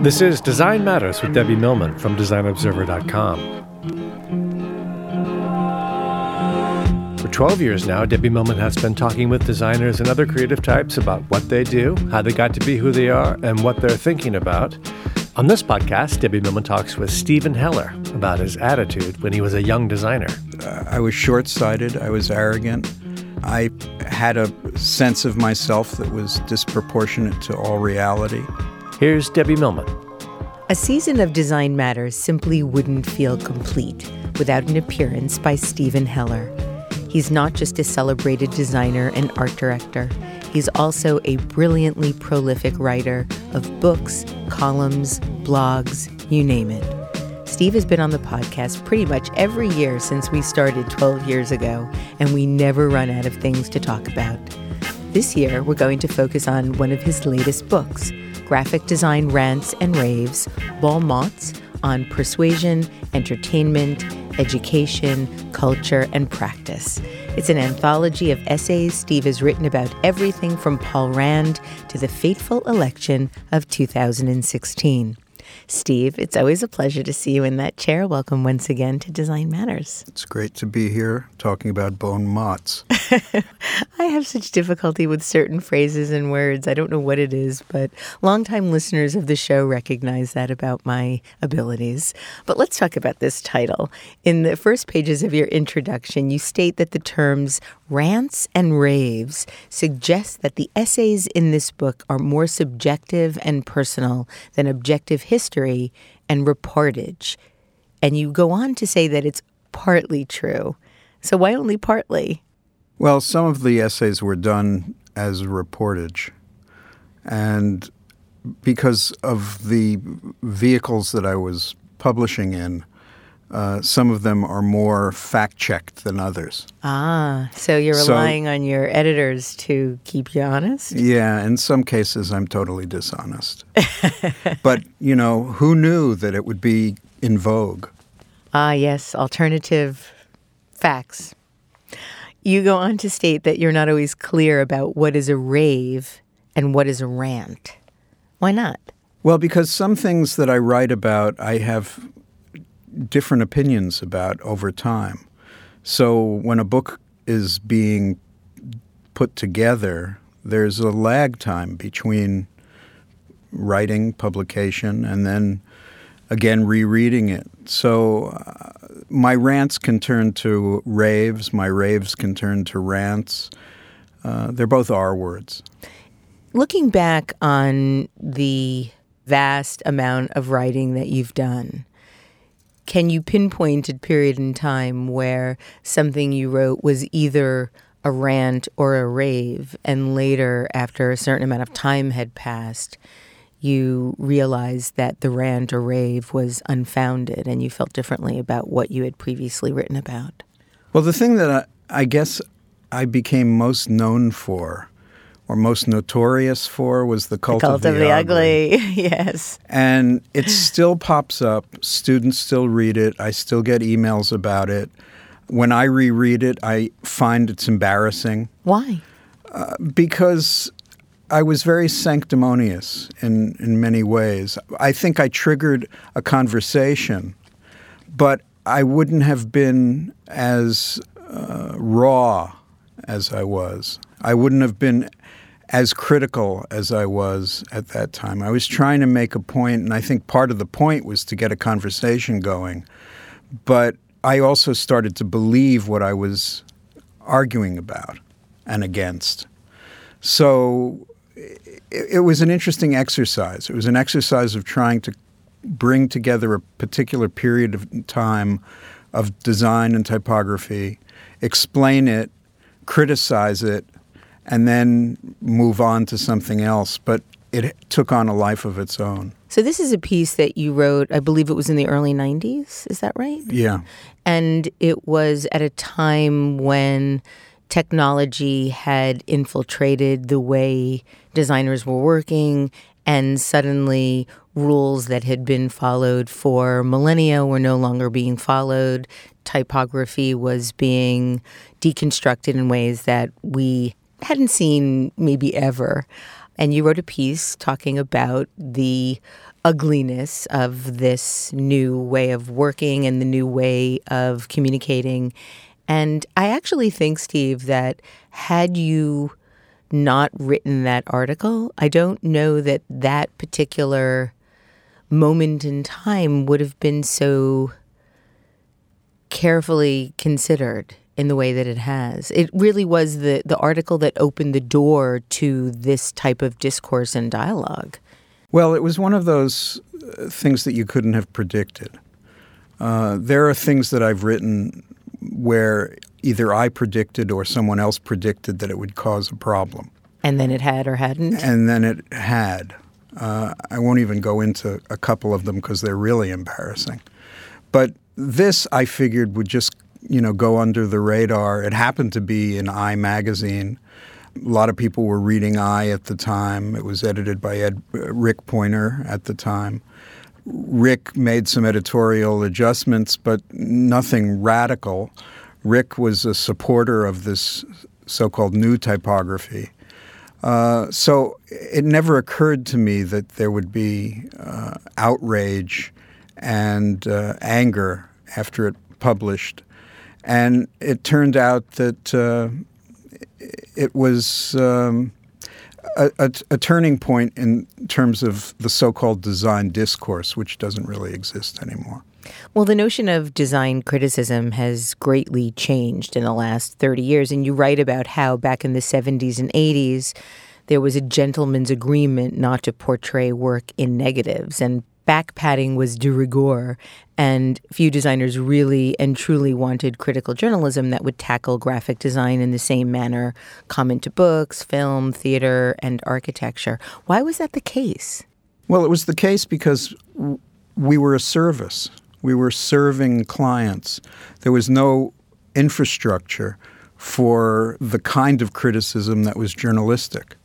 This is Design Matters with Debbie Millman from DesignObserver.com. For 12 years now, Debbie Millman has been talking with designers and other creative types about what they do, how they got to be who they are, and what they're thinking about. On this podcast, Debbie Millman talks with Steven Heller about his attitude when he was a young designer. Uh, I was short sighted, I was arrogant. I had a sense of myself that was disproportionate to all reality. Here's Debbie Millman. A season of Design Matters simply wouldn't feel complete without an appearance by Steven Heller. He's not just a celebrated designer and art director, he's also a brilliantly prolific writer of books, columns, blogs, you name it. Steve has been on the podcast pretty much every year since we started 12 years ago, and we never run out of things to talk about. This year, we're going to focus on one of his latest books, graphic design rants and raves, Bon Mots on persuasion, entertainment, education, culture, and practice. It's an anthology of essays Steve has written about everything from Paul Rand to the fateful election of 2016. Steve, it's always a pleasure to see you in that chair. Welcome once again to Design Matters. It's great to be here talking about bone mots. I have such difficulty with certain phrases and words. I don't know what it is, but longtime listeners of the show recognize that about my abilities. But let's talk about this title. In the first pages of your introduction, you state that the terms rants and raves suggest that the essays in this book are more subjective and personal than objective history and reportage. And you go on to say that it's partly true. So why only partly? Well, some of the essays were done as reportage. And because of the vehicles that I was publishing in, uh, some of them are more fact checked than others. Ah, so you're So- relying on your editors to keep you honest? Yeah, in some cases, I'm totally dishonest. but, you know, who knew that it would be in vogue? Ah, yes, alternative facts. You go on to state that you're not always clear about what is a rave and what is a rant. Why not? Well, because some things that I write about, I have different opinions about over time. So when a book is being put together, there's a lag time between writing, publication, and then again rereading it. So uh, my rants can turn to raves, my raves can turn to rants. Uh, they're both R words. Looking back on the vast amount of writing that you've done, can you pinpoint a period in time where something you wrote was either a rant or a rave, and later, after a certain amount of time had passed, you realized that the rant or rave was unfounded and you felt differently about what you had previously written about? Well, the thing that I, I guess I became most known for, or most notorious for, was the cult, Cult of the, ugly. yes. And it still pops up. Students still read it. I still get emails about it. When I reread it, I find it's embarrassing Why? because I was very sanctimonious in, in many ways. I think I triggered a conversation, but I wouldn't have been as uh, raw as I was. I wouldn't have been as critical as I was at that time. I was trying to make a point, and I think part of the point was to get a conversation going. But I also started to believe what I was arguing about and against. So it, it was an interesting exercise. It was an exercise of trying to bring together a particular period of time of design and typography, explain it, criticize it, and then move on to something else. But it took on a life of its own. So, this is a piece that you wrote, I believe it was in the early 90s. Is that right? Yeah. And it was at a time when technology had infiltrated the way designers were working, and suddenly rules that had been followed for millennia were no longer being followed. Typography was being deconstructed in ways that we hadn't seen maybe ever. And you wrote a piece talking about the ugliness of this new way of working and the new way of communicating. And I actually think, Steve, that had you not written that article, I don't know that that particular moment in time would have been so carefully considered in the way that it has. It really was the, the article that opened the door to this type of discourse and dialogue. Well, it was one of those uh, things that you couldn't have predicted. Uh, there are things that I've written where either I predicted or someone else predicted that it would cause a problem. And then it had or hadn't? And then it had. Uh, I won't even go into a couple of them because they're really embarrassing. But this, I figured, would just you know go under the radar. It happened to be in Eye magazine. A lot of people were reading I at the time. It was edited by Ed, uh, Rick Poynor at the time. Rick made some editorial adjustments, but nothing radical. Rick was a supporter of this so-called new typography. Uh, so it never occurred to me that there would be uh, outrage and uh, anger after it published. And it turned out that uh, it was um, a, a, a, turning point in terms of the so called design discourse, which doesn't really exist anymore. Well, the notion of design criticism has greatly changed in the last 30 years. And you write about how back in the 70s and 80s, there was a gentleman's agreement not to portray work in negatives. And back padding was de rigueur, and few designers really and truly wanted critical journalism that would tackle graphic design in the same manner, common to books, film, theater, and architecture. Why was that the case? Well, it was the case because we were a service. We were serving clients. There was no infrastructure for the kind of criticism that was journalistic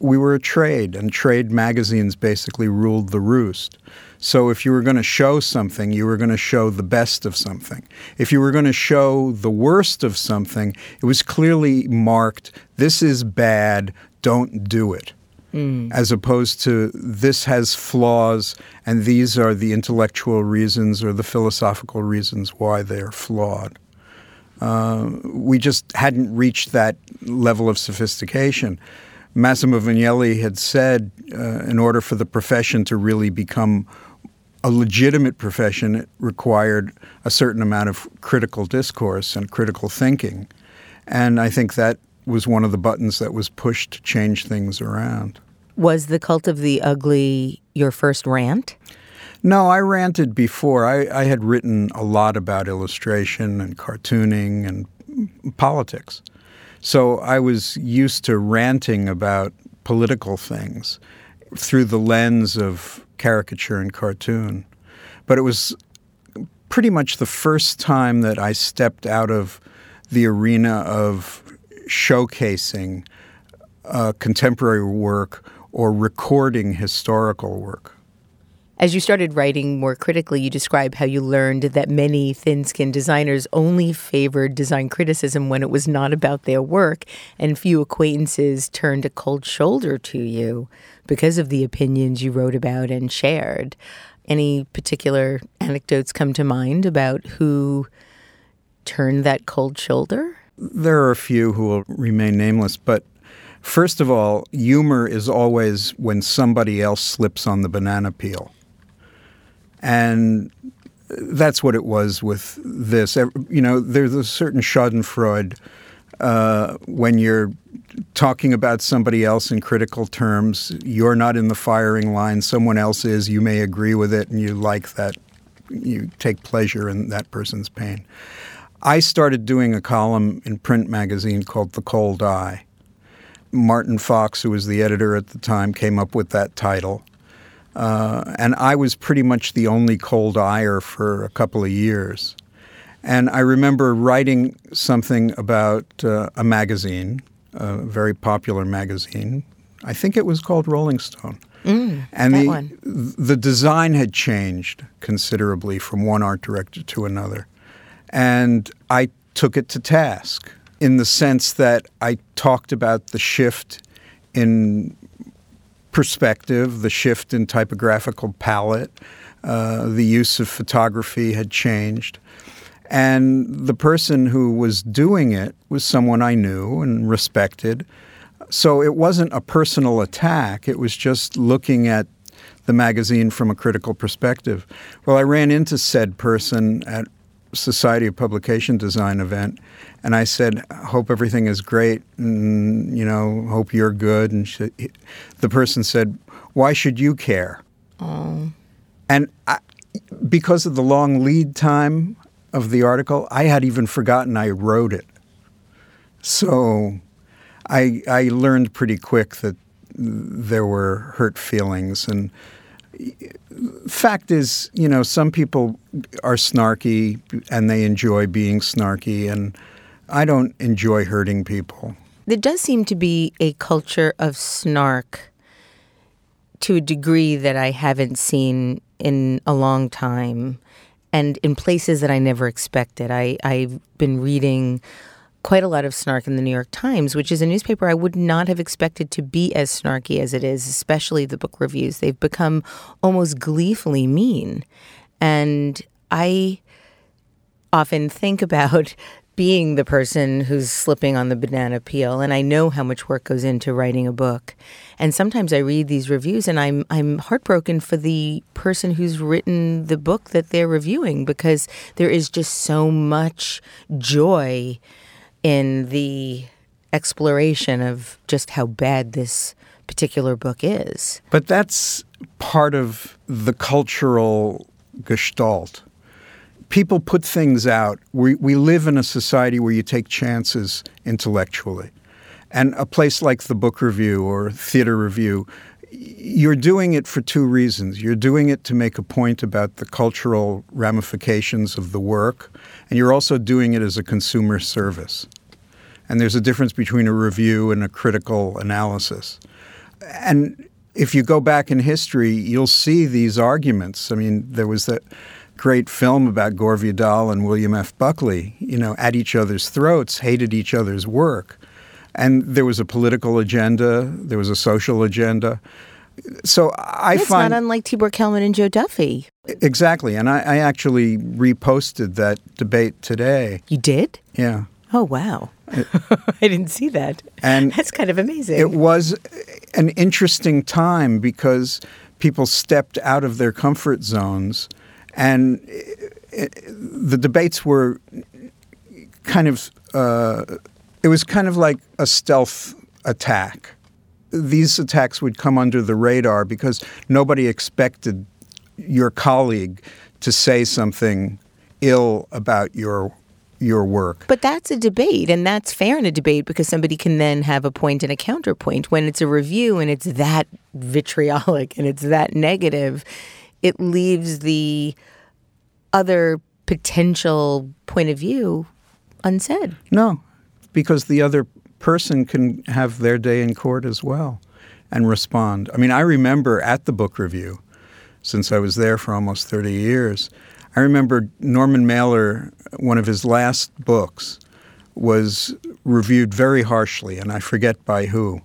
we were a trade, and trade magazines basically ruled the roost. So if you were going to show something, you were going to show the best of something. If you were going to show the worst of something, it was clearly marked, this is bad, don't do it. Mm. As opposed to this has flaws, and these are the intellectual reasons or the philosophical reasons why they are flawed. Uh, we just hadn't reached that level of sophistication. Massimo Vignelli had said uh, in order for the profession to really become a legitimate profession, it required a certain amount of critical discourse and critical thinking. And I think that was one of the buttons that was pushed to change things around. Was the cult of the ugly your first rant? No, I ranted before. I, I had written a lot about illustration and cartooning and politics. So I was used to ranting about political things through the lens of caricature and cartoon. But it was pretty much the first time that I stepped out of the arena of showcasing uh, contemporary work or recording historical work. As you started writing more critically, you describe how you learned that many thin skinned designers only favored design criticism when it was not about their work, and few acquaintances turned a cold shoulder to you because of the opinions you wrote about and shared. Any particular anecdotes come to mind about who turned that cold shoulder? There are a few who will remain nameless, but First of all, humor is always when somebody else slips on the banana peel. And that's what it was with this. You know, there's a certain Schadenfreude uh, when you're talking about somebody else in critical terms. You're not in the firing line, someone else is. You may agree with it, and you like that. You take pleasure in that person's pain. I started doing a column in print magazine called The Cold Eye. Martin Fox, who was the editor at the time, came up with that title. Uh, and I was pretty much the only cold eyer for a couple of years. And I remember writing something about uh, a magazine, a very popular magazine. I think it was called Rolling Stone. Mm, and the one. the design had changed considerably from one art director to another. And I took it to task in the sense that I talked about the shift in perspective, the shift in typographical palette, uh, the use of photography had changed. And the person who was doing it was someone I knew and respected. So it wasn't a personal attack, it was just looking at the magazine from a critical perspective. Well, I ran into said person at Society of Publication Design event, and I said, "Hope everything is great, and you know, hope you're good." And she, the person said, "Why should you care?" Oh. And I, because of the long lead time of the article, I had even forgotten I wrote it. So, I I learned pretty quick that there were hurt feelings and fact is, you know, some people are snarky and they enjoy being snarky, and I don't enjoy hurting people. There does seem to be a culture of snark to a degree that I haven't seen in a long time and in places that I never expected. I, I've been reading quite a lot of snark in the New York Times, which is a newspaper I would not have expected to be as snarky as it is, especially the book reviews. They've become almost gleefully mean. And I often think about being the person who's slipping on the banana peel and I know how much work goes into writing a book. And sometimes I read these reviews and I'm I'm heartbroken for the person who's written the book that they're reviewing because there is just so much joy in the exploration of just how bad this particular book is. But that's part of the cultural gestalt. People put things out. We, we live in a society where you take chances intellectually. And a place like the book review or theater review, you're doing it for two reasons. You're doing it to make a point about the cultural ramifications of the work, and you're also doing it as a consumer service. And there's a difference between a review and a critical analysis. And if you go back in history, you'll see these arguments. I mean, there was that great film about Gore Vidal and William F. Buckley, you know, at each other's throats, hated each other's work. And there was a political agenda, there was a social agenda. So I it's find. not unlike Tibor Kalman and Joe Duffy. Exactly. And I, I actually reposted that debate today. You did? Yeah. Oh, wow. I didn't see that. And that's kind of amazing. It was an interesting time because people stepped out of their comfort zones and it, it, the debates were kind of uh, it was kind of like a stealth attack. These attacks would come under the radar because nobody expected your colleague to say something ill about your your work. But that's a debate, and that's fair in a debate because somebody can then have a point and a counterpoint. When it's a review and it's that vitriolic and it's that negative, it leaves the other potential point of view unsaid. No, because the other person can have their day in court as well and respond. I mean, I remember at the book review, since I was there for almost 30 years, I remember Norman Mailer, one of his last books, was reviewed very harshly, and I forget by who.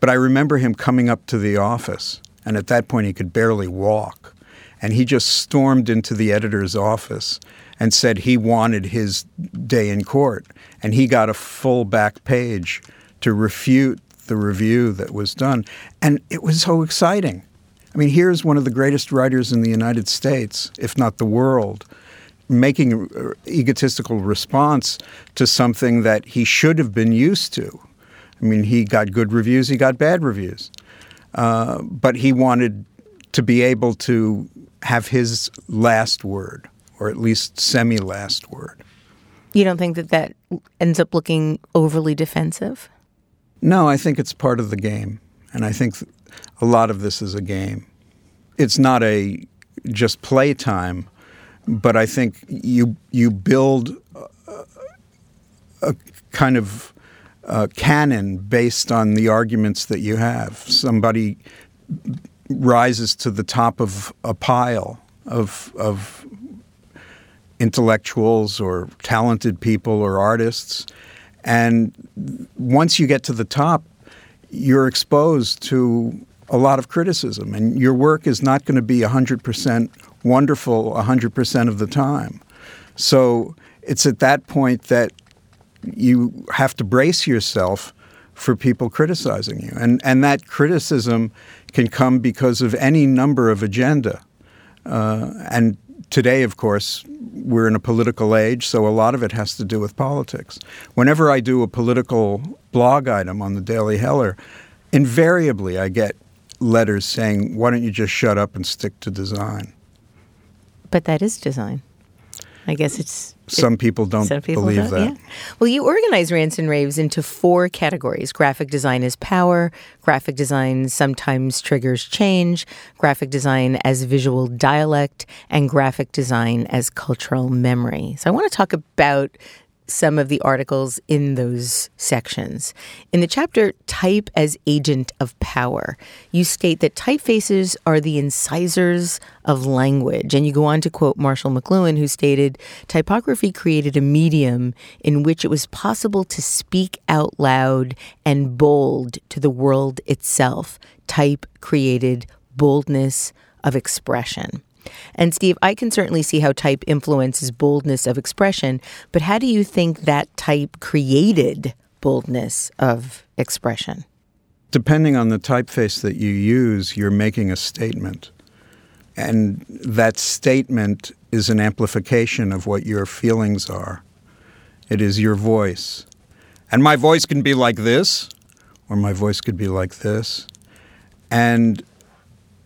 But I remember him coming up to the office, and at that point he could barely walk. And he just stormed into the editor's office and said he wanted his day in court. And he got a full back page to refute the review that was done. And it was so exciting. I mean, here's one of the greatest writers in the United States, if not the world, making an egotistical response to something that he should have been used to. I mean, he got good reviews, he got bad reviews. Uh, but he wanted to be able to have his last word, or at least semi last word. You don't think that that ends up looking overly defensive? No, I think it's part of the game. And I think a lot of this is a game. It's not a just playtime, but I think you you build a, a kind of uh, canon based on the arguments that you have. Somebody rises to the top of a pile of of intellectuals or talented people or artists, and once you get to the top, you're exposed to a lot of criticism, and your work is not going to be 100% wonderful 100% of the time. So it's at that point that you have to brace yourself for people criticizing you. And, and that criticism can come because of any number of agenda. Uh, and today, of course, we're in a political age, so a lot of it has to do with politics. Whenever I do a political blog item on the Daily Heller, invariably I get letters saying, why don't you just shut up and stick to design? But that is design. I guess it's. Some people don't some people believe don't, that. Yeah. Well, you organize rants and raves into four categories. Graphic design is power. Graphic design sometimes triggers change. Graphic design as visual dialect, and graphic design as cultural memory. So I want to talk about some of the articles in those sections. In the chapter Type as Agent of Power, you state that typefaces are the incisors of language. And you go on to quote Marshall McLuhan, who stated typography created a medium in which it was possible to speak out loud and bold to the world itself. Type created boldness of expression. And Steve, I can certainly see how type influences boldness of expression, but how do you think that type created boldness of expression? Depending on the typeface that you use, you're making a statement. And that statement is an amplification of what your feelings are. It is your voice. And my voice can be like this, or my voice could be like this. And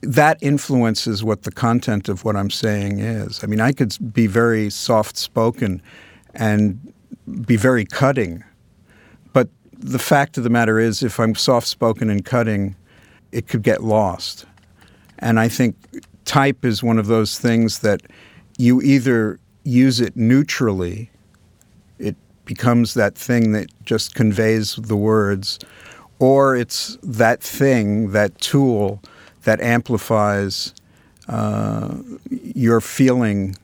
that influences what the content of what I'm saying is. I mean, I could be very soft spoken and be very cutting, but the fact of the matter is, if I'm soft spoken and cutting, it could get lost. And I think type is one of those things that you either use it neutrally, it becomes that thing that just conveys the words, or it's that thing, that tool that amplifies uh, your feeling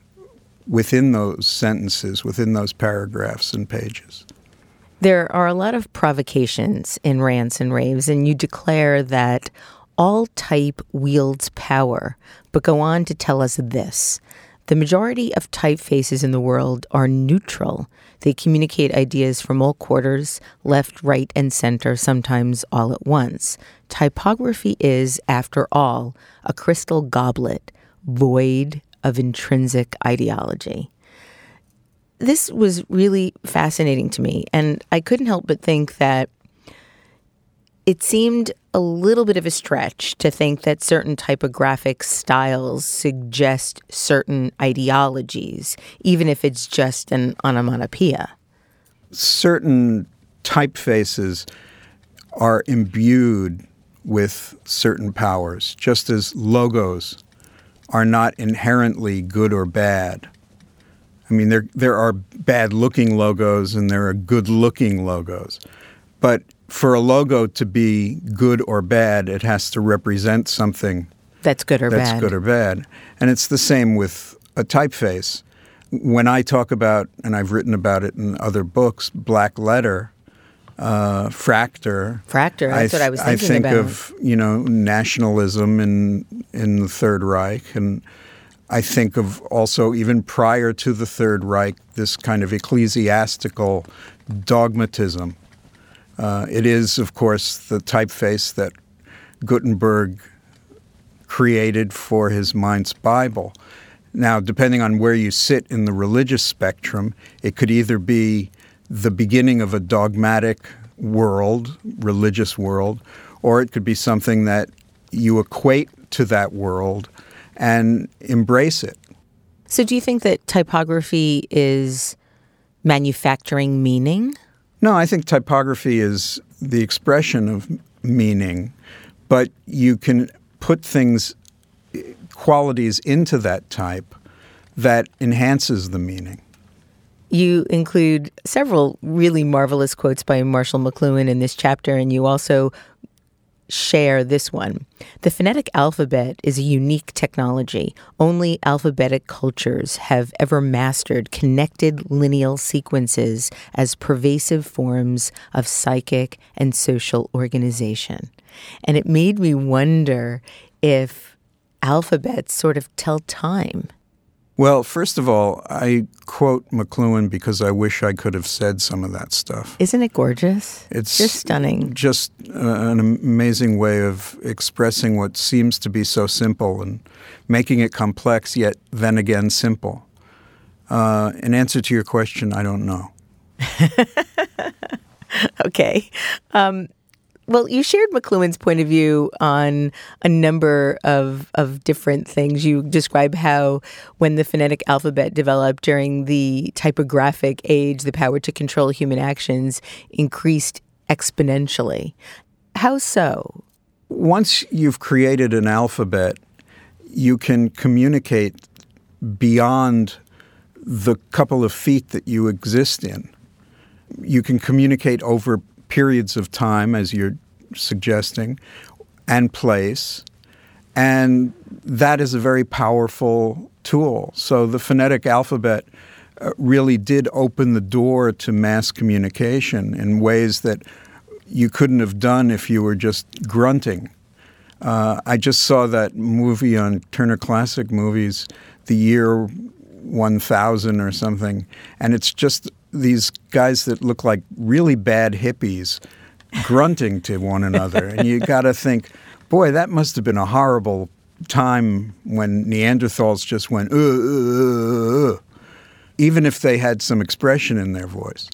within those sentences, within those paragraphs and pages. There are a lot of provocations in rants and raves, and you declare that all type wields power, but go on to tell us this. The majority of typefaces in the world are neutral. They communicate ideas from all quarters, left, right, and center, sometimes all at once. Typography is, after all, a crystal goblet void of intrinsic ideology. This was really fascinating to me, and I couldn't help but think that it seemed a little bit of a stretch to think that certain typographic styles suggest certain ideologies, even if it's just an onomatopoeia. Certain typefaces are imbued with certain powers, just as logos are not inherently good or bad. I mean, there, there are bad looking logos and there are good looking logos. But for a logo to be good or bad, it has to represent something that's good or bad. that's bad. good or bad. And it's the same with a typeface. When I talk about, and I've written about it in other books, black letter, uh, Fraktur. Fraktur. That's I th- what I was thinking about. I think about. of you know nationalism in in the Third Reich, and I think of also even prior to the Third Reich, this kind of ecclesiastical dogmatism uh, it is, of course, the typeface that Gutenberg created for his Mainz Bible. Now, depending on where you sit in the religious spectrum, it could either be the beginning of a dogmatic world, religious world, or it could be something that you equate to that world and embrace it. So, do you think that typography is manufacturing meaning? No, I think typography is the expression of meaning, but you can put things, qualities into that type that enhances the meaning. You include several really marvelous quotes by Marshall McLuhan in this chapter, and you also share this one. The phonetic alphabet is a unique technology. Only alphabetic cultures have ever mastered connected lineal sequences as pervasive forms of psychic and social organization. And it made me wonder if alphabets sort of tell time. Well, first of all, I quote McLuhan because I wish I could have said some of that stuff. Isn't it gorgeous? It's just stunning. Just uh, an amazing way of expressing what seems to be so simple and making it complex, yet then again simple. Uh, in answer to your question, I don't know. okay. Um, well, you shared McLuhan's point of view on a number of, of different things. You describe how when the phonetic alphabet developed during the typographic age, the power to control human actions increased exponentially. How so? Once you've created an alphabet, you can communicate beyond the couple of feet that you exist in. You can communicate over periods of time, as you're suggesting, and place. And that is a very powerful tool. So the phonetic alphabet uh, really did open the door to mass communication in ways that you couldn't have done if you were just grunting. Uh, I just saw that movie on Turner Classic Movies, the year 1000 or something, and it's just these guys that look like really bad hippies grunting to one another. And you got to think, boy, that must have been a horrible time when Neanderthals just went, uh, uh, uh, uh, even if they had some expression in their voice.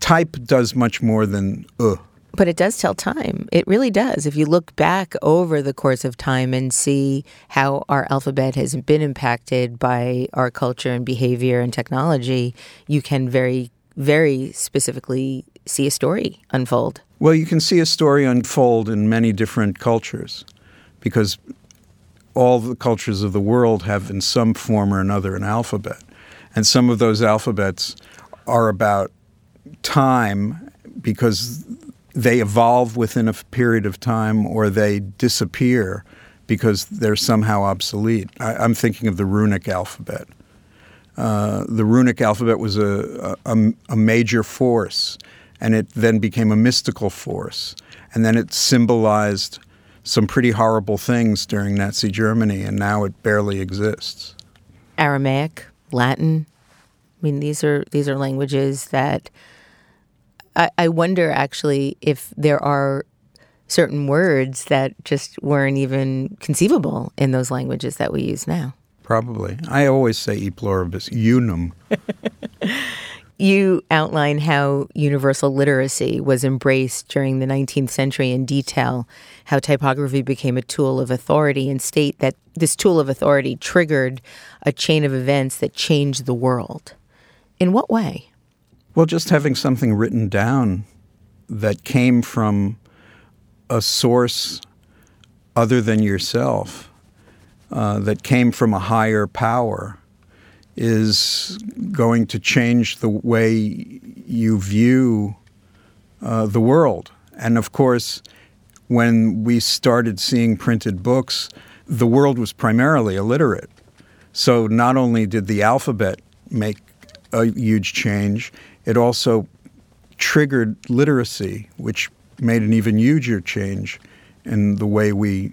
Type does much more than uh. But it does tell time. It really does. If you look back over the course of time and see how our alphabet has been impacted by our culture and behavior and technology, you can very, very specifically see a story unfold. Well, you can see a story unfold in many different cultures because all the cultures of the world have, in some form or another, an alphabet. And some of those alphabets are about time because they evolve within a period of time or they disappear because they're somehow obsolete. I, am thinking of the runic alphabet. Uh, the runic alphabet was a, a, a, major force, and it then became a mystical force. And then it symbolized some pretty horrible things during Nazi Germany, and now it barely exists. Aramaic, Latin. I mean, these are these are languages that I, I wonder actually if there are certain words that just weren't even conceivable in those languages that we use now. Probably. I always say e pluribus unum. you outline how universal literacy was embraced during the 19th century in detail, how typography became a tool of authority, and state that this tool of authority triggered a chain of events that changed the world. In what way? Well, just having something written down that came from a source other than yourself, uh, that came from a higher power, is going to change the way you view uh, the world. And of course, when we started seeing printed books, the world was primarily illiterate. So not only did the alphabet make a huge change, it also triggered literacy, which made an even huger change in the way we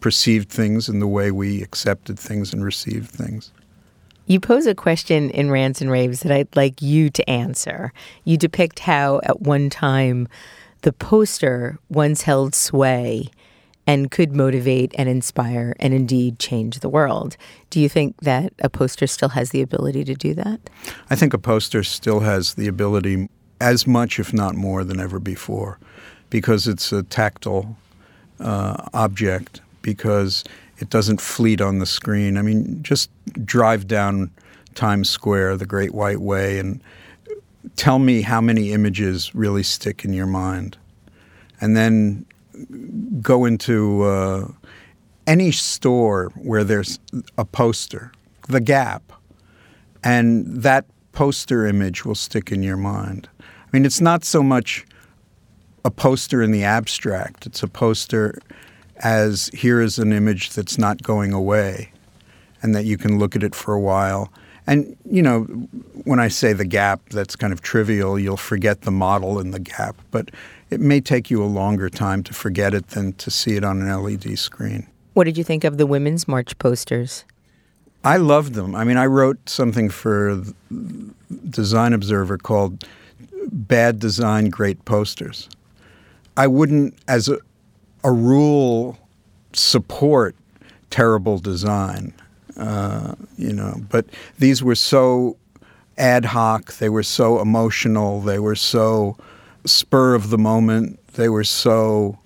perceived things and the way we accepted things and received things. You pose a question in Rants and Raves that I'd like you to answer. You depict how, at one time, the poster once held sway and could motivate and inspire and indeed change the world. Do you think that a poster still has the ability to do that? I think a poster still has the ability as much, if not more, than ever before because it's a tactile uh, object, because it doesn't fleet on the screen. I mean, just drive down Times Square, the Great White Way, and tell me how many images really stick in your mind. And then go into uh, any store where there's a poster, the Gap, and that poster image will stick in your mind. I mean, it's not so much a poster in the abstract, it's a poster as here is an image that's not going away and that you can look at it for a while. And, you know, when I say the gap, that's kind of trivial. You'll forget the model in the gap. But it may take you a longer time to forget it than to see it on an LED screen. What did you think of the Women's March posters? I loved them. I mean, I wrote something for Design Observer called Bad Design, Great Posters. I wouldn't, as a, a rule, support terrible design, uh, you know, but these were so ad hoc, they were so emotional, they were so spur of the moment, they were so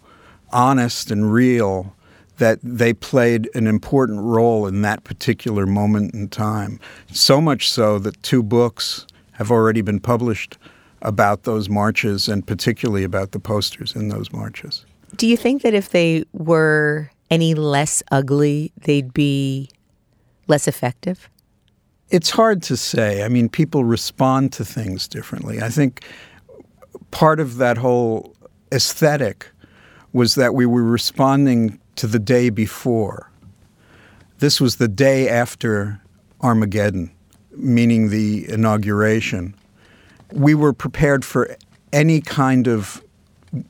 honest and real that they played an important role in that particular moment in time. So much so that two books have already been published about those marches and particularly about the posters in those marches. Do you think that if they were any less ugly, they'd be less effective? It's hard to say. I mean, people respond to things differently. I think part of that whole aesthetic was that we were responding to the day before. This was the day after Armageddon, meaning the inauguration. We were prepared for any kind of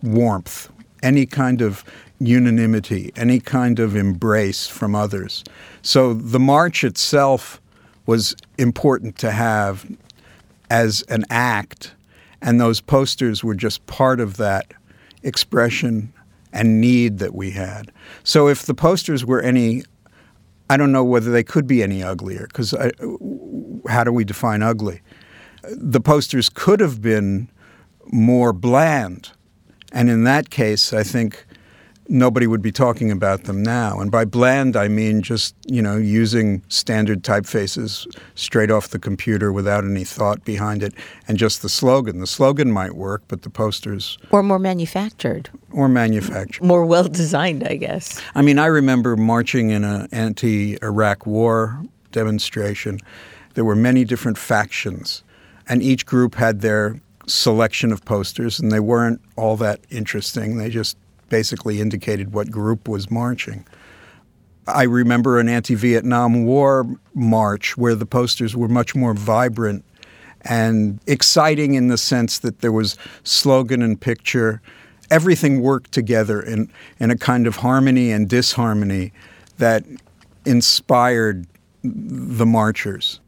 warmth, any kind of unanimity, any kind of embrace from others. So the march itself was important to have as an act, and those posters were just part of that expression and need that we had. So if the posters were any, I don't know whether they could be any uglier, because how do we define ugly? The posters could have been more bland. And in that case, I think nobody would be talking about them now. And by bland, I mean just, you know, using standard typefaces straight off the computer without any thought behind it and just the slogan. The slogan might work, but the posters. Or more manufactured. Or manufactured. More well designed, I guess. I mean, I remember marching in an anti Iraq war demonstration. There were many different factions, and each group had their selection of posters, and they weren't all that interesting. They just basically indicated what group was marching. I remember an anti Vietnam War march where the posters were much more vibrant and exciting in the sense that there was slogan and picture. Everything worked together in, in a kind of harmony and disharmony that inspired the marchers.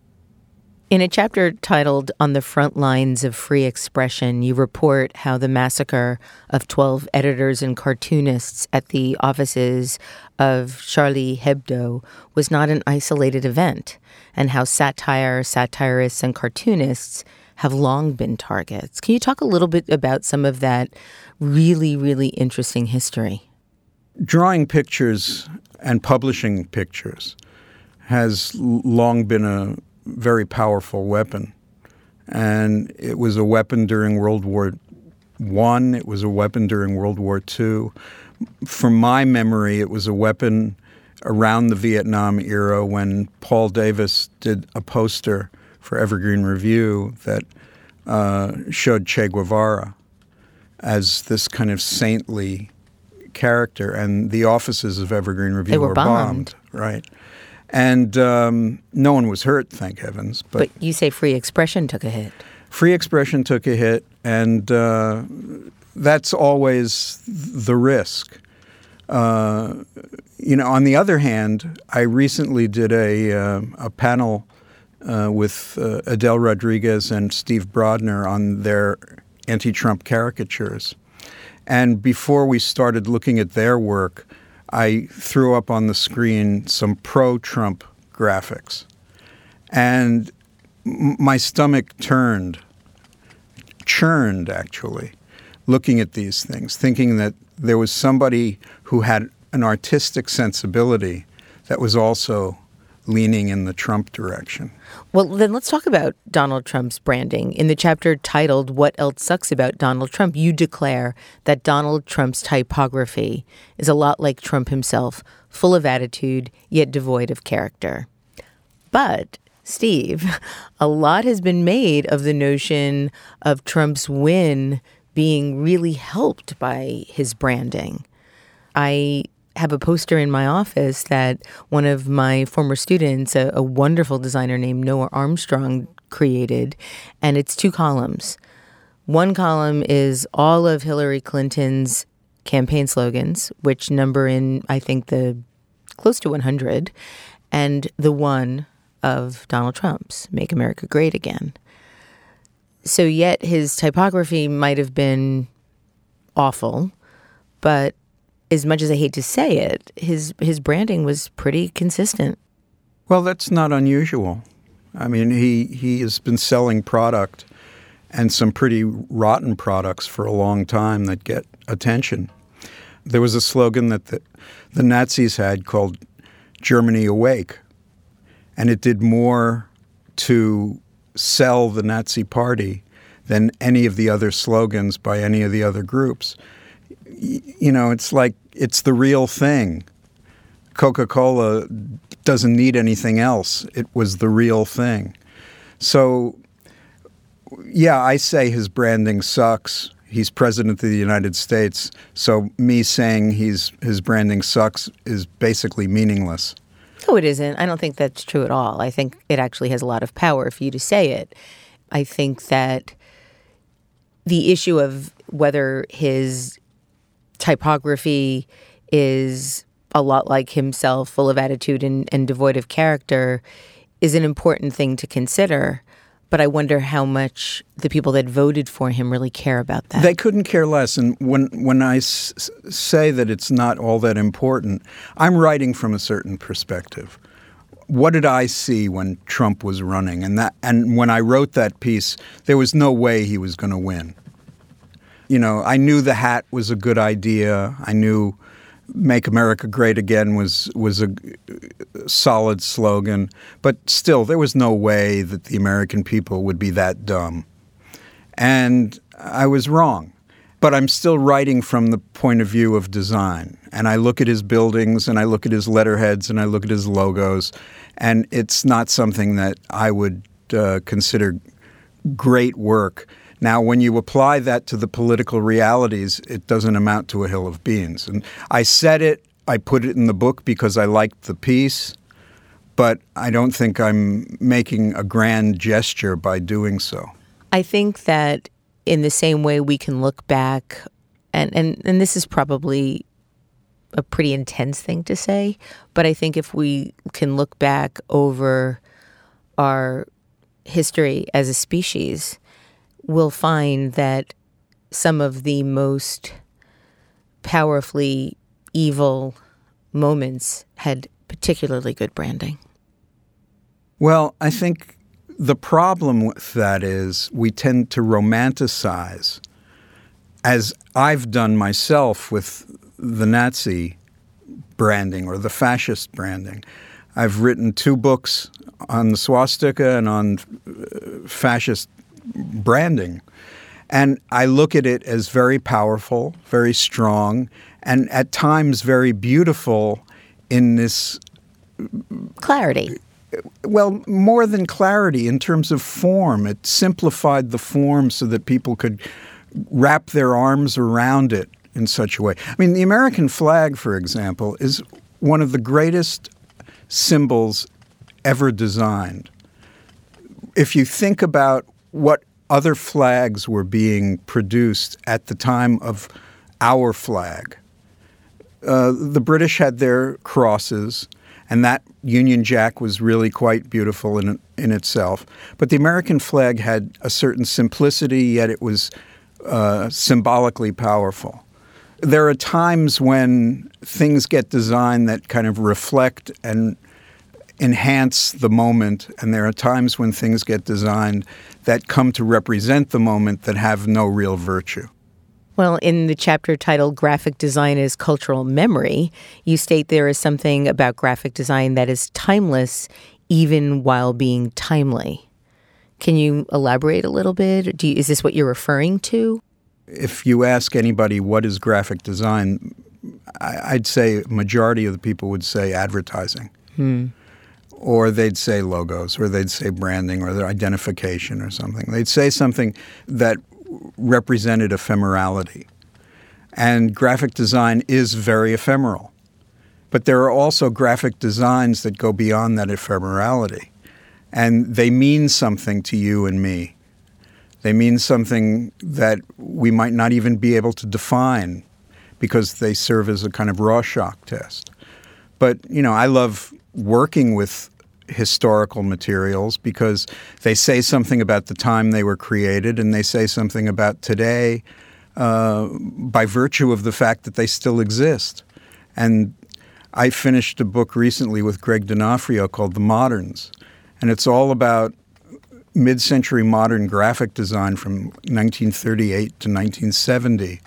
In a chapter titled On the Front Lines of Free Expression, you report how the massacre of 12 editors and cartoonists at the offices of Charlie Hebdo was not an isolated event, and how satire, satirists, and cartoonists have long been targets. Can you talk a little bit about some of that really, really interesting history? Drawing pictures and publishing pictures has long been a very powerful weapon. And it was a weapon during World War One. It was a weapon during World War Two. From my memory, it was a weapon around the Vietnam era when Paul Davis did a poster for Evergreen Review that uh, showed Che Guevara as this kind of saintly character, and the offices of Evergreen Review were, were bombed. bombed. Right and um, no one was hurt, thank heavens. But, but, you say free expression took a hit. Free expression took a hit, and uh, that's always the risk. Uh, you know, on the other hand, I recently did a uh, a panel uh, with uh, Edel Rodriguez and Steve Brodner on their anti-Trump caricatures, and before we started looking at their work. I threw up on the screen some pro Trump graphics. And my stomach turned, churned actually, looking at these things, thinking that there was somebody who had an artistic sensibility that was also leaning in the Trump direction. Well, then let's talk about Donald Trump's branding. In the chapter titled What Else Sucks About Donald Trump, you declare that Donald Trump's typography is a lot like Trump himself, full of attitude, yet devoid of character. But Steve, a lot has been made of the notion of Trump's win being really helped by his branding. I have a poster in my office that one of my former students, a, a wonderful designer named Noah Armstrong, created, and it's two columns. One column is all of Hillary Clinton's campaign slogans, which number in, I think, the close to 100, and the one of Donald Trump's, Make America Great Again. So, yet his typography might have been awful, but as much as I hate to say it, his his branding was pretty consistent. Well, that's not unusual. I mean, he he has been selling product and some pretty rotten products for a long time that get attention. There was a slogan that the, the Nazis had called Germany Awake, and it did more to sell the Nazi party than any of the other slogans by any of the other groups. You know, it's like it's the real thing. Coca Cola doesn't need anything else. It was the real thing. So, yeah, I say his branding sucks. He's president of the United States. So, me saying he's, his branding sucks is basically meaningless. No, it isn't. I don't think that's true at all. I think it actually has a lot of power for you to say it. I think that the issue of whether his typography is a lot like himself, full of attitude and, and devoid of character, is an important thing to consider. But I wonder how much the people that voted for him really care about that. They couldn't care less. And when when I s- say that it's not all that important, I'm writing from a certain perspective. What did I see when Trump was running? And that and when I wrote that piece, there was no way he was going to win. You know, I knew the hat was a good idea. I knew "Make America Great Again" was was a solid slogan, but still, there was no way that the American people would be that dumb. And I was wrong. But I'm still writing from the point of view of design. And I look at his buildings and I look at his letterheads and I look at his logos. And it's not something that I would uh, consider great work. Now, when you apply that to the political realities, it doesn't amount to a hill of beans. And I said it, I put it in the book because I liked the piece, but I don't think I'm making a grand gesture by doing so. I think that in the same way we can look back, and, and, and this is probably a pretty intense thing to say, but I think if we can look back over our history as a species, we'll find that some of the most powerfully evil moments had particularly good branding. Well, I think the problem with that is we tend to romanticize, as I've done myself with the Nazi branding or the fascist branding. I've written two books on the swastika and on uh, fascist branding. And I look at it as very powerful, very strong, and at times very beautiful in this clarity. Well, more than clarity in terms of form. It simplified the form so that people could wrap their arms around it in such a way. I mean, the American flag, for example, is one of the greatest symbols ever designed. If you think about what other flags were being produced at the time of our flag, uh, the British had their crosses, and that Union Jack was really quite beautiful in in itself. But the American flag had a certain simplicity, yet it was uh, symbolically powerful. There are times when things get designed that kind of reflect and enhance the moment, and there are times when things get designed that come to represent the moment that have no real virtue. Well, in the chapter titled Graphic Design as Cultural Memory, you state there is something about graphic design that is timeless even while being timely. Can you elaborate a little bit? You, is this what you're referring to? If you ask anybody what is graphic design, I'd say majority of the people would say advertising. Hmm. Or they'd say logos, or they'd say branding, or their identification, or something. They'd say something that represented ephemerality. And graphic design is very ephemeral. But there are also graphic designs that go beyond that ephemerality. And they mean something to you and me. They mean something that we might not even be able to define because they serve as a kind of Rorschach test. But, you know, I love working with historical materials because they say something about the time they were created and they say something about today uh, by virtue of the fact that they still exist. And I finished a book recently with Greg D'Onofrio called The Moderns, and it's all about mid century modern graphic design from 1938 to 1970.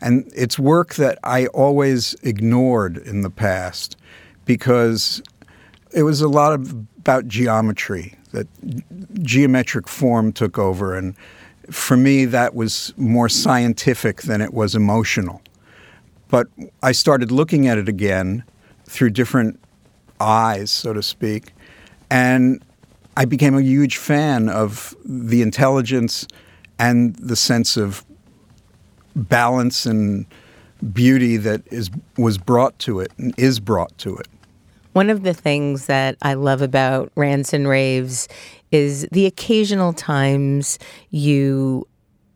And it's work that I always ignored in the past because it was a lot of, about geometry, that geometric form took over. And for me, that was more scientific than it was emotional. But I started looking at it again through different eyes, so to speak. And I became a huge fan of the intelligence and the sense of balance and beauty that is was brought to it and is brought to it. One of the things that I love about rants and raves is the occasional times you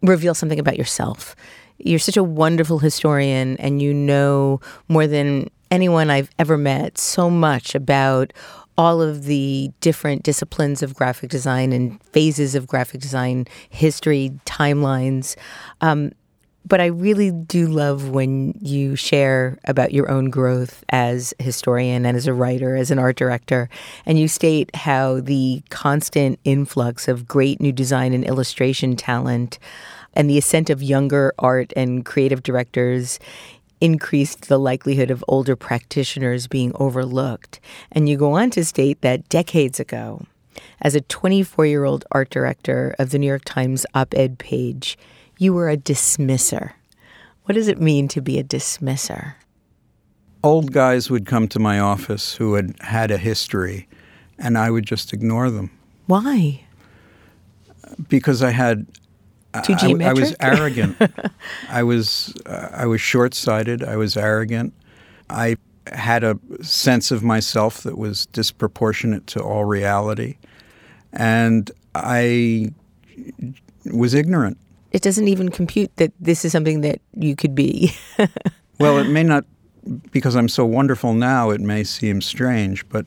reveal something about yourself. You're such a wonderful historian and you know more than anyone I've ever met so much about all of the different disciplines of graphic design and phases of graphic design, history, timelines. Um, but I really do love when you share about your own growth as a historian and as a writer, as an art director, and you state how the constant influx of great new design and illustration talent and the ascent of younger art and creative directors increased the likelihood of older practitioners being overlooked. And you go on to state that decades ago, as a 24 year old art director of the New York Times op ed page, you were a dismisser. What does it mean to be a dismisser? Old guys would come to my office who had had a history, and I would just ignore them. Why? Because I had I, I was arrogant. I was uh, I was short-sighted. I was arrogant. I had a sense of myself that was disproportionate to all reality, and I was ignorant. It doesn't even compute that this is something that you could be. Well, it may not, because I'm so wonderful now, it may seem strange, but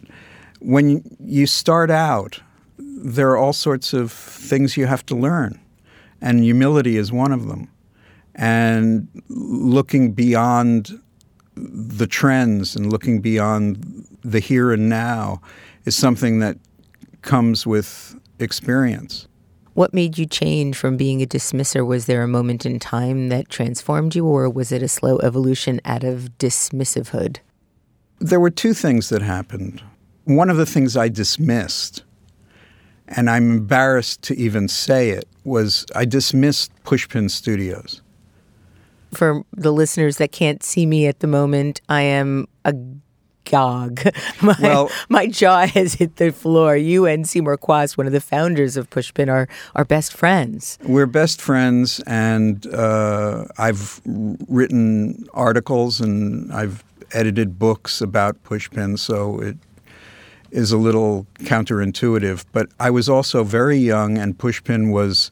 when you start out, there are all sorts of things you have to learn, and humility is one of them. And looking beyond the trends and looking beyond the here and now is something that comes with experience. What made you change from being a dismisser? Was there a moment in time that transformed you, or was it a slow evolution out of dismissivehood? There were two things that happened. One of the things I dismissed, and I'm embarrassed to even say it, was I dismissed Pushpin Studios. For the listeners that can't see me at the moment, I am agog. My, Well- my jaw has hit the floor. You and Seymour Chwast, one of the founders of Pushpin, are, are best friends. We're best friends, and uh, I've written articles and I've edited books about Pushpin, so it is a little counterintuitive. But I was also very young, and Pushpin was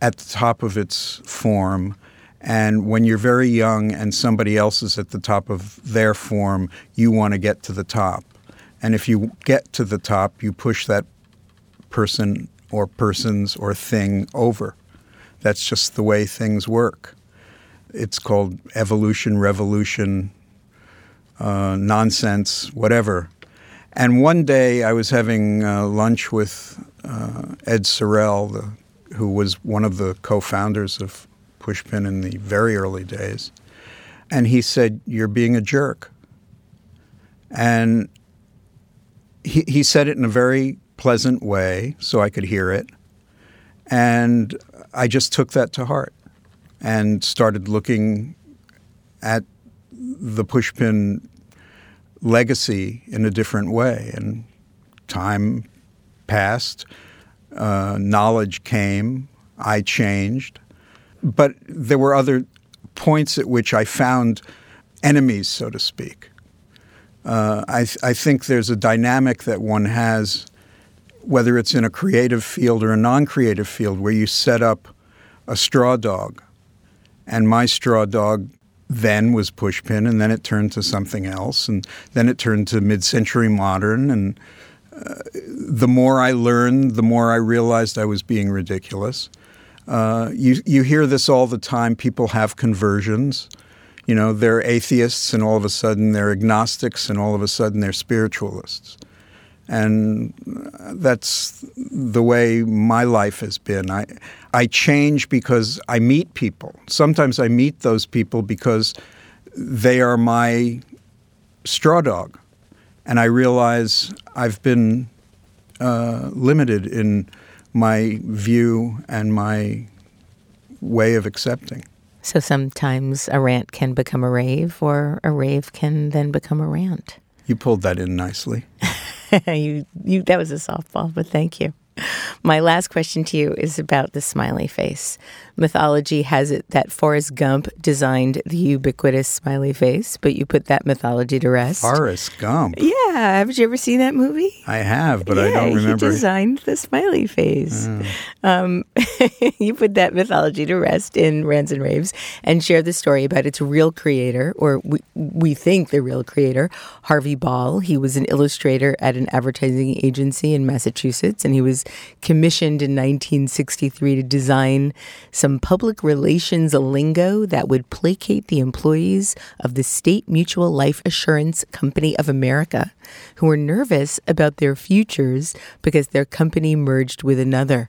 at the top of its form. And when you're very young and somebody else is at the top of their form, you want to get to the top. And if you get to the top, you push that person or persons or thing over. That's just the way things work. It's called evolution, revolution, uh, nonsense, whatever. And one day I was having uh, lunch with uh, Ed Sorel, the, who was one of the co founders of Pushpin in the very early days. And he said, You're being a jerk. And he, he said it in a very pleasant way so I could hear it. And I just took that to heart and started looking at the pushpin legacy in a different way. And time passed, uh, knowledge came, I changed. But there were other points at which I found enemies, so to speak. Uh, I, I think there's a dynamic that one has, whether it's in a creative field or a non creative field, where you set up a straw dog. And my straw dog then was pushpin, and then it turned to something else, and then it turned to mid century modern. And uh, the more I learned, the more I realized I was being ridiculous. Uh, you, you hear this all the time. People have conversions. You know, they're atheists, and all of a sudden they're agnostics, and all of a sudden they're spiritualists. And that's the way my life has been. I, I change because I meet people. Sometimes I meet those people because they are my straw dog. And I realize I've been uh, limited in my view and my way of accepting. So sometimes a rant can become a rave, or a rave can then become a rant. You pulled that in nicely. you, you, that was a softball, but thank you. My last question to you is about the smiley face. Mythology has it that Forrest Gump designed the ubiquitous smiley face, but you put that mythology to rest. Forrest Gump. Yeah, haven't you ever seen that movie? I have, but yeah, I don't remember. He designed the smiley face. Mm. Um, you put that mythology to rest in Rants and Raves and share the story about its real creator, or we, we think the real creator, Harvey Ball. He was an illustrator at an advertising agency in Massachusetts, and he was commissioned in 1963 to design some public relations lingo that would placate the employees of the State Mutual Life Assurance Company of America, who were nervous about their futures because their company merged with another.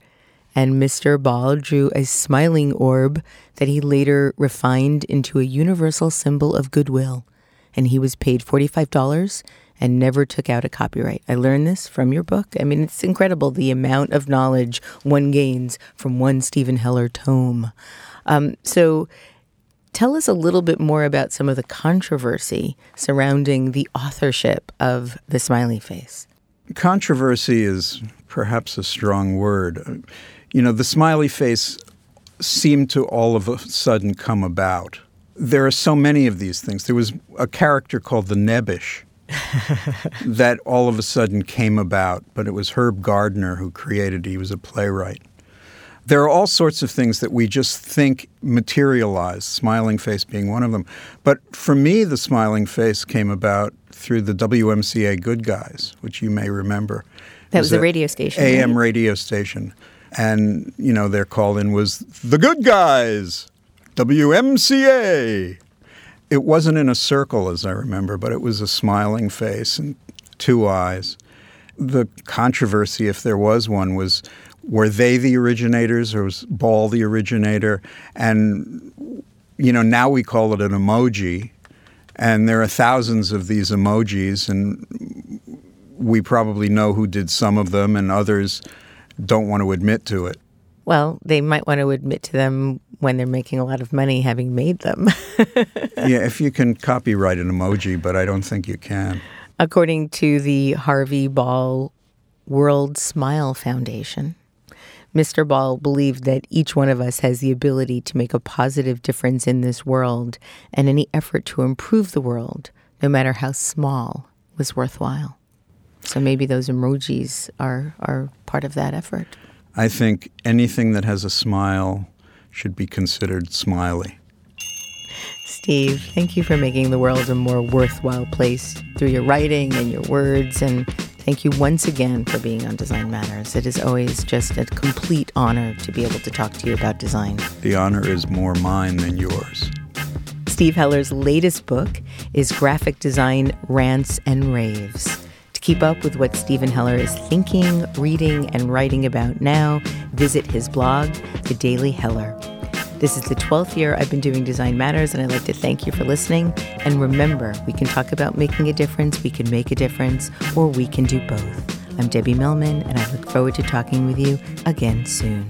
And Mr. Ball drew a smiling orb that he later refined into a universal symbol of goodwill. And he was paid $45 and never took out a copyright. I learned this from your book. I mean, it's incredible the amount of knowledge one gains from one Steven Heller tome. Um, so, tell us a little bit more about some of the controversy surrounding the authorship of The Smiley Face. Controversy is perhaps a strong word. You know, The Smiley Face seemed to all of a sudden come about. There are so many of these things. There was a character called the Nebbish that all of a sudden came about, but it was Herb Gardner who created it. He was a playwright. There are all sorts of things that we just think materialize, smiling face being one of them. But for me, the smiling face came about through the WMCA Good Guys, which you may remember. That was, was a radio station. AM right? radio station. And, you know, their call in was The Good Guys, WMCA. It wasn't in a circle, as I remember, but it was a smiling face and two eyes. The controversy, if there was one, was were they the originators or was Ball the originator? And, you know, now we call it an emoji, and there are thousands of these emojis, and we probably know who did some of them, and others don't want to admit to it. Well, they might want to admit to them when they're making a lot of money having made them. yeah, if you can copyright an emoji, but I don't think you can. According to the Harvey Ball World Smile Foundation, Mr. Ball believed that each one of us has the ability to make a positive difference in this world, and any effort to improve the world, no matter how small, was worthwhile. So maybe those emojis are, are part of that effort. I think anything that has a smile should be considered smiley. Steve, thank you for making the world a more worthwhile place through your writing and your words. And thank you once again for being on Design Matters. It is always just a complete honor to be able to talk to you about design. The honor is more mine than yours. Steve Heller's latest book is Graphic Design Rants and Raves. To keep up with what Steven Heller is thinking, reading, and writing about now, visit his blog, The Daily Heller. This is the 12th year I've been doing Design Matters, and I'd like to thank you for listening. And remember, we can talk about making a difference, we can make a difference, or we can do both. I'm Debbie Millman, and I look forward to talking with you again soon.